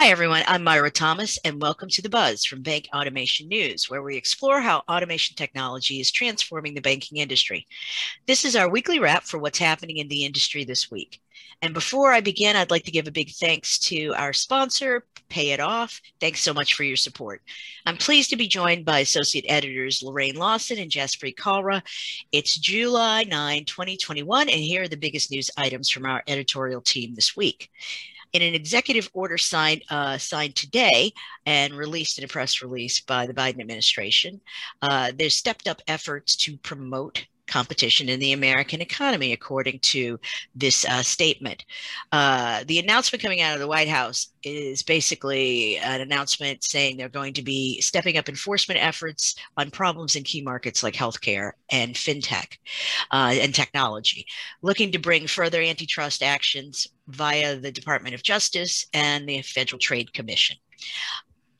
Hi, everyone. I'm Myra Thomas, and welcome to The Buzz from Bank Automation News, where we explore how automation technology is transforming the banking industry. This is our weekly wrap for what's happening in the industry this week. And before I begin, I'd like to give a big thanks to our sponsor, Pay It Off. Thanks so much for your support. I'm pleased to be joined by Associate Editors Loraine Lawson and Jaspreet Kalra. It's July 9, 2021, and here are the biggest news items from our editorial team this week in an executive order signed uh, signed today and released in a press release by the Biden administration, uh, there's stepped up efforts to promote competition in the American economy, according to this uh, statement. Uh, the announcement coming out of the White House is basically an announcement saying they're going to be stepping up enforcement efforts on problems in key markets like healthcare and fintech uh, and technology, looking to bring further antitrust actions via the Department of Justice and the Federal Trade Commission.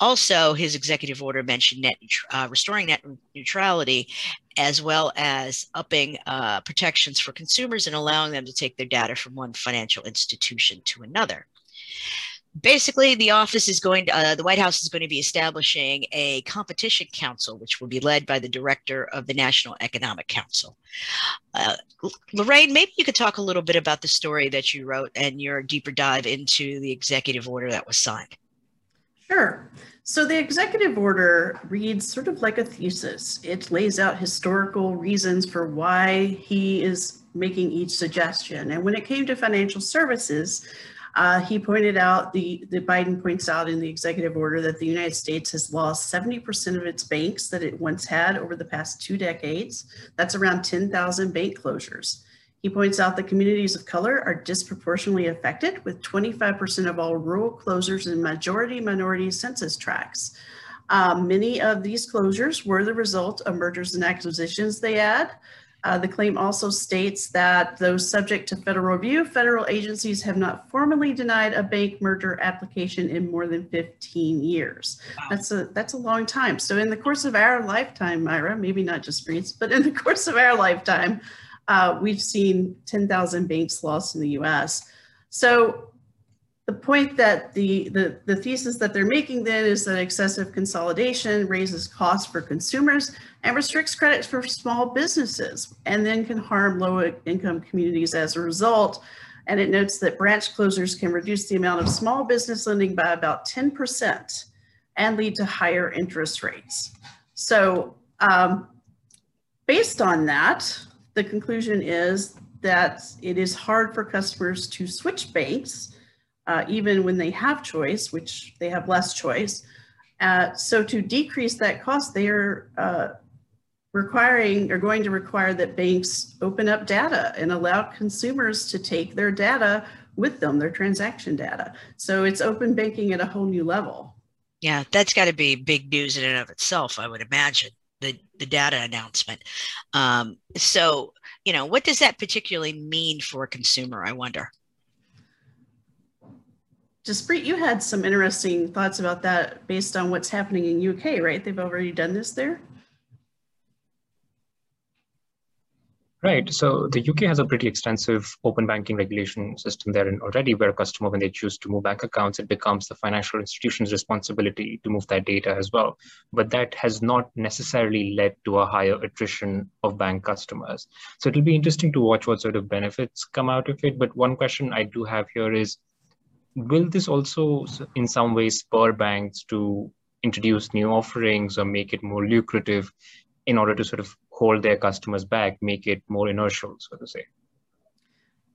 Also, his executive order mentioned net uh, restoring net neutrality, as well as upping uh, protections for consumers and allowing them to take their data from one financial institution to another. Basically, the office is going to, uh, the White House is going to be establishing a competition council, which will be led by the director of the National Economic Council. Uh, Loraine, maybe you could talk a little bit about the story that you wrote and your deeper dive into the executive order that was signed. Sure. So the executive order reads sort of like a thesis. It lays out historical reasons for why he is making each suggestion. And when it came to financial services, uh, he pointed out, the, the Biden points out in the executive order that the United States has lost 70% of its banks that it once had over the past two decades. That's around 10,000 bank closures. He points out that communities of color are disproportionately affected, with 25% of all rural closures in majority minority census tracts. Um, many of these closures were the result of mergers and acquisitions, they add. Uh, the claim also states that those subject to federal review, federal agencies have not formally denied a bank merger application in more than 15 years. Wow. That's a that's a long time. So in the course of our lifetime, Myra, maybe not Jaspreet's, but in the course of our lifetime, uh, we've seen 10,000 banks lost in the US. So the point that the, the, the thesis that they're making then is that excessive consolidation raises costs for consumers and restricts credit for small businesses and then can harm low income communities as a result. And it notes that branch closures can reduce the amount of small business lending by about 10% and lead to higher interest rates. So um, based on that, the conclusion is that it is hard for customers to switch banks, uh, even when they have choice, which they have less choice. Uh, so to decrease that cost, they are uh, requiring or going to require that banks open up data and allow consumers to take their data with them, their transaction data. So it's open banking at a whole new level. Yeah, that's got to be big news in and of itself, I would imagine the, the data announcement. Um, so, you know, what does that particularly mean for a consumer? I wonder. Jaspreet, you had some interesting thoughts about that based on what's happening in UK, right? They've already done this there. Right. So the UK has a pretty extensive open banking regulation system there already, where a customer, when they choose to move bank accounts, it becomes the financial institution's responsibility to move that data as well. But that has not necessarily led to a higher attrition of bank customers. So it'll be interesting to watch what sort of benefits come out of it. But one question I do have here is, will this also in some ways spur banks to introduce new offerings or make it more lucrative in order to sort of hold their customers back, make it more inertial, so to say?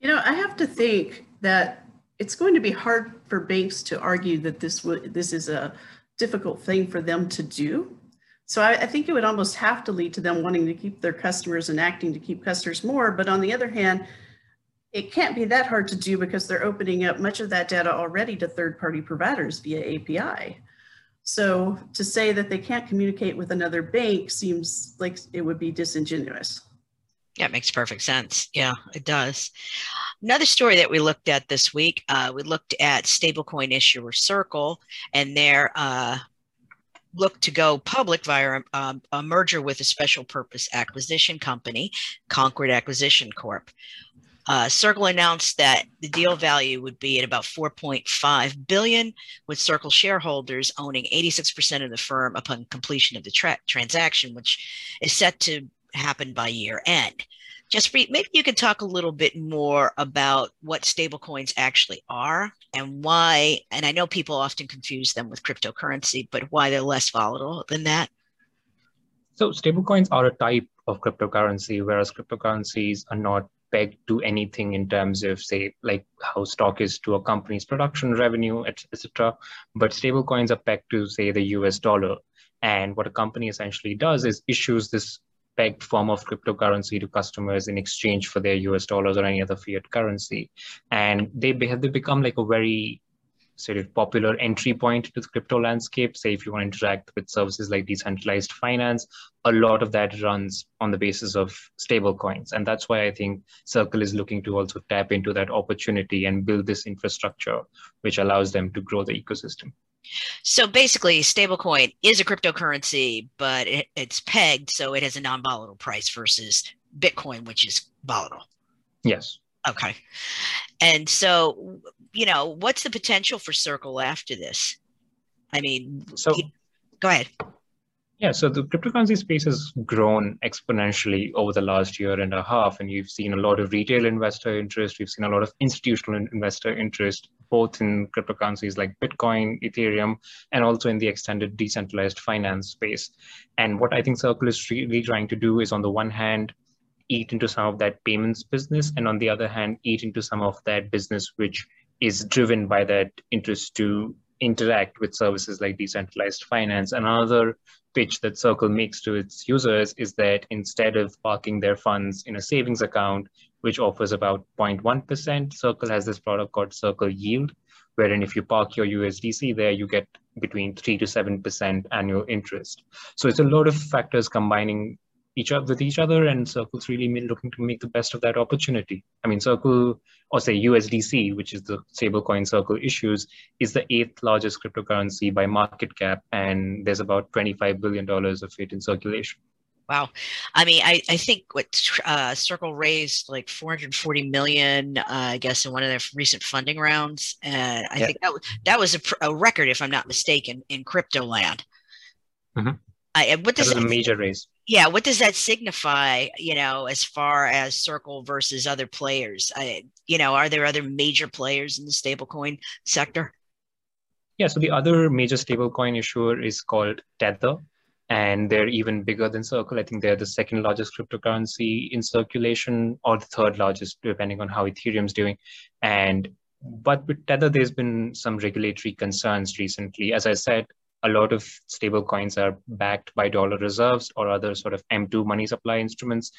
You know, I have to think that it's going to be hard for banks to argue that this w- this is a difficult thing for them to do. So I, I, think it would almost have to lead to them wanting to keep their customers and acting to keep customers more. But on the other hand, it can't be that hard to do because they're opening up much of that data already to third-party providers via API. So to say that they can't communicate with another bank seems like it would be disingenuous. Yeah, it makes perfect sense. Yeah, it does. Another story that we looked at this week, uh, we looked at stablecoin issuer Circle and their uh, look to go public via um, a merger with a special purpose acquisition company, Concord Acquisition Corp. Uh, Circle announced that the deal value would be at about 4.5 billion, with Circle shareholders owning 86% of the firm upon completion of the tra- transaction, which is set to happen by year end. Just maybe you could talk a little bit more about what stablecoins actually are and why. And I know people often confuse them with cryptocurrency, but why they're less volatile than that. So stablecoins are a type of cryptocurrency, whereas cryptocurrencies are not pegged to anything in terms of, say, like how stock is to a company's production revenue, etc. But stablecoins are pegged to, say, the US dollar. And what a company essentially does is issues this pegged form of cryptocurrency to customers in exchange for their US dollars or any other fiat currency. And they, have they become like a very sort of popular entry point to the crypto landscape. Say, if you want to interact with services like decentralized finance, a lot of that runs on the basis of stable coins. And that's why I think Circle is looking to also tap into that opportunity and build this infrastructure, which allows them to grow the ecosystem. So basically, stablecoin is a cryptocurrency, but it, it's pegged so it has a non volatile price versus Bitcoin, which is volatile. Yes. Okay. And so, you know, what's the potential for Circle after this? I mean, so you, go ahead. Yeah, so the cryptocurrency space has grown exponentially over the last year and a half, and you've seen a lot of retail investor interest. We've seen a lot of institutional investor interest, both in cryptocurrencies like Bitcoin, Ethereum, and also in the extended decentralized finance space. And what I think Circle is really trying to do is, on the one hand, eat into some of that payments business, and on the other hand, eat into some of that business which is driven by that interest to interact with services like decentralized finance. Another pitch that Circle makes to its users is that instead of parking their funds in a savings account, which offers about 0.1%, Circle has this product called Circle Yield, wherein if you park your USDC there, you get between 3 to 7% annual interest. So it's a lot of factors combining each other with each other and circle's really looking to make the best of that opportunity i mean circle or say usdc which is the stablecoin circle issues is the eighth largest cryptocurrency by market cap and there's about 25 billion dollars of it in circulation Wow. I mean, I, I think what uh, Circle raised like 440 million, uh, I guess, in one of their recent funding rounds. And I yeah. think that, that was a, a, record, if I'm not mistaken, in crypto land. Mm-hmm. I, what does that was a major raise yeah what does that signify you know as far as circle versus other players? I, you know are there other major players in the stablecoin sector? Yeah so the other major stablecoin issuer is called tether and they're even bigger than circle. I think they're the second largest cryptocurrency in circulation or the third largest depending on how ethereum's doing. And but with tether there's been some regulatory concerns recently. As i said a lot of stable coins are backed by dollar reserves or other sort of M2 money supply instruments.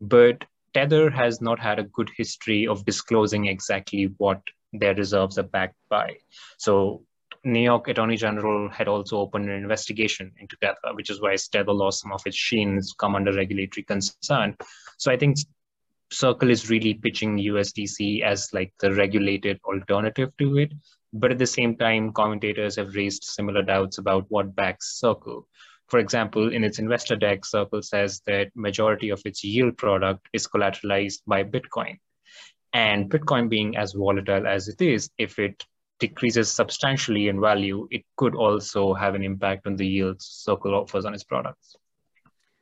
But Tether has not had a good history of disclosing exactly what their reserves are backed by. So New York Attorney General had also opened an investigation into Tether, which is why Tether lost some of its sheen. sheens come under regulatory concern. So I think Circle is really pitching USDC as like the regulated alternative to it. But at the same time, commentators have raised similar doubts about what backs Circle. For example, in its investor deck, Circle says that majority of its yield product is collateralized by Bitcoin. And Bitcoin being as volatile as it is, if it decreases substantially in value, it could also have an impact on the yields Circle offers on its products.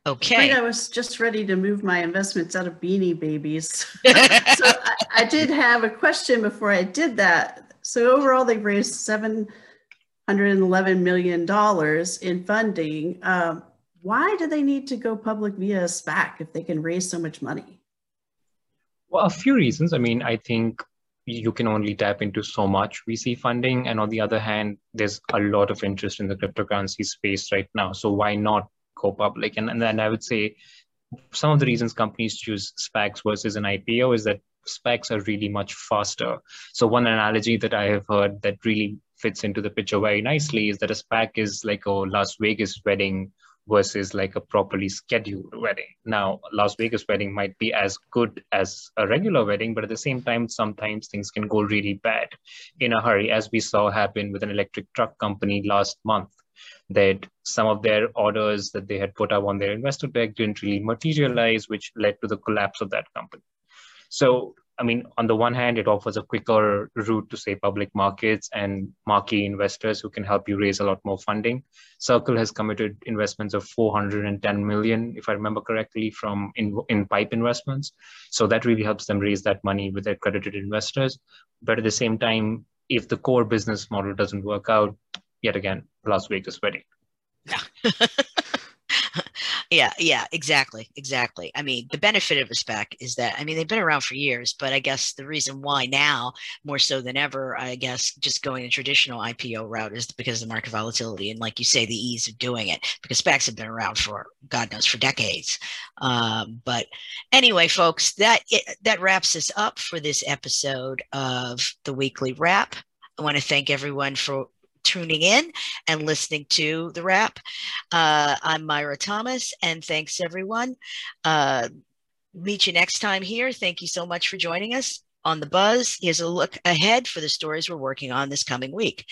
Okay. I was just ready to move my investments out of beanie babies. so I, I, did have a question before I did that. So overall, they've raised $711 million in funding. Um, why do they need to go public via SPAC if they can raise so much money? Well, a few reasons. I mean, I think you can only tap into so much VC funding. And on the other hand, there's a lot of interest in the cryptocurrency space right now. So why not go public? And, and then I would say some of the reasons companies choose SPACs versus an IPO is that SPACs are really much faster. So one analogy that I have heard that really fits into the picture very nicely is that a SPAC is like a Las Vegas wedding versus like a properly scheduled wedding. Now, Las Vegas wedding might be as good as a regular wedding, but at the same time, sometimes things can go really bad in a hurry, as we saw happen with an electric truck company last month. That some of their orders that they had put up on their investor deck didn't really materialize, which led to the collapse of that company. So I mean, on the one hand, it offers a quicker route to say public markets and marquee investors who can help you raise a lot more funding. Circle has committed investments of 410 million, if I remember correctly, from in, in PIPE investments. So that really helps them raise that money with accredited investors. But at the same time, if the core business model doesn't work out, yet again, Las Vegas wedding. yeah, yeah, exactly, exactly. I mean, the benefit of a SPAC is that I mean they've been around for years, but I guess the reason why now more so than ever, I guess, just going a traditional IPO route is because of the market volatility and, like you say, the ease of doing it. Because SPACs have been around for God knows for decades. Um, but anyway, folks, that it, that wraps us up for this episode of the weekly wrap. I want to thank everyone for tuning in and listening to the wrap. Uh, I'm Myra Thomas, and thanks everyone. Uh, meet you next time here. Thank you so much for joining us on the Buzz. Here's a look ahead for the stories we're working on this coming week.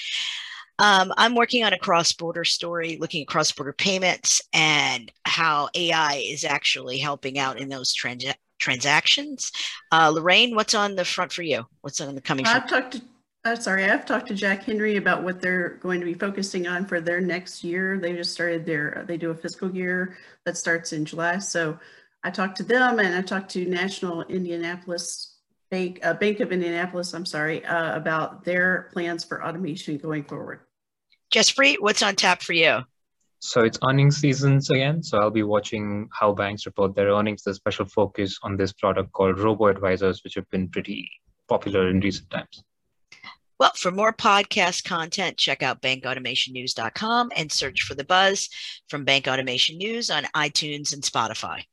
Um, I'm working on a cross border story looking at cross border payments and how AI is actually helping out in those trans- transactions. Uh, Loraine, what's on the front for you? What's on the coming? I've talked to uh, sorry, I've talked to Jack Henry about what they're going to be focusing on for their next year. They just started their, they do a fiscal year that starts in July. So I talked to them and I talked to National Indianapolis Bank, uh, Bank of Indianapolis, I'm sorry, uh, about their plans for automation going forward. Jeffrey, what's on tap for you? So it's earnings seasons again. So I'll be watching how banks report their earnings. There's special focus on this product called Robo Advisors, which have been pretty popular in recent times. Well, for more podcast content, check out bankautomationnews.com and search for the buzz from Bank Automation News on iTunes and Spotify.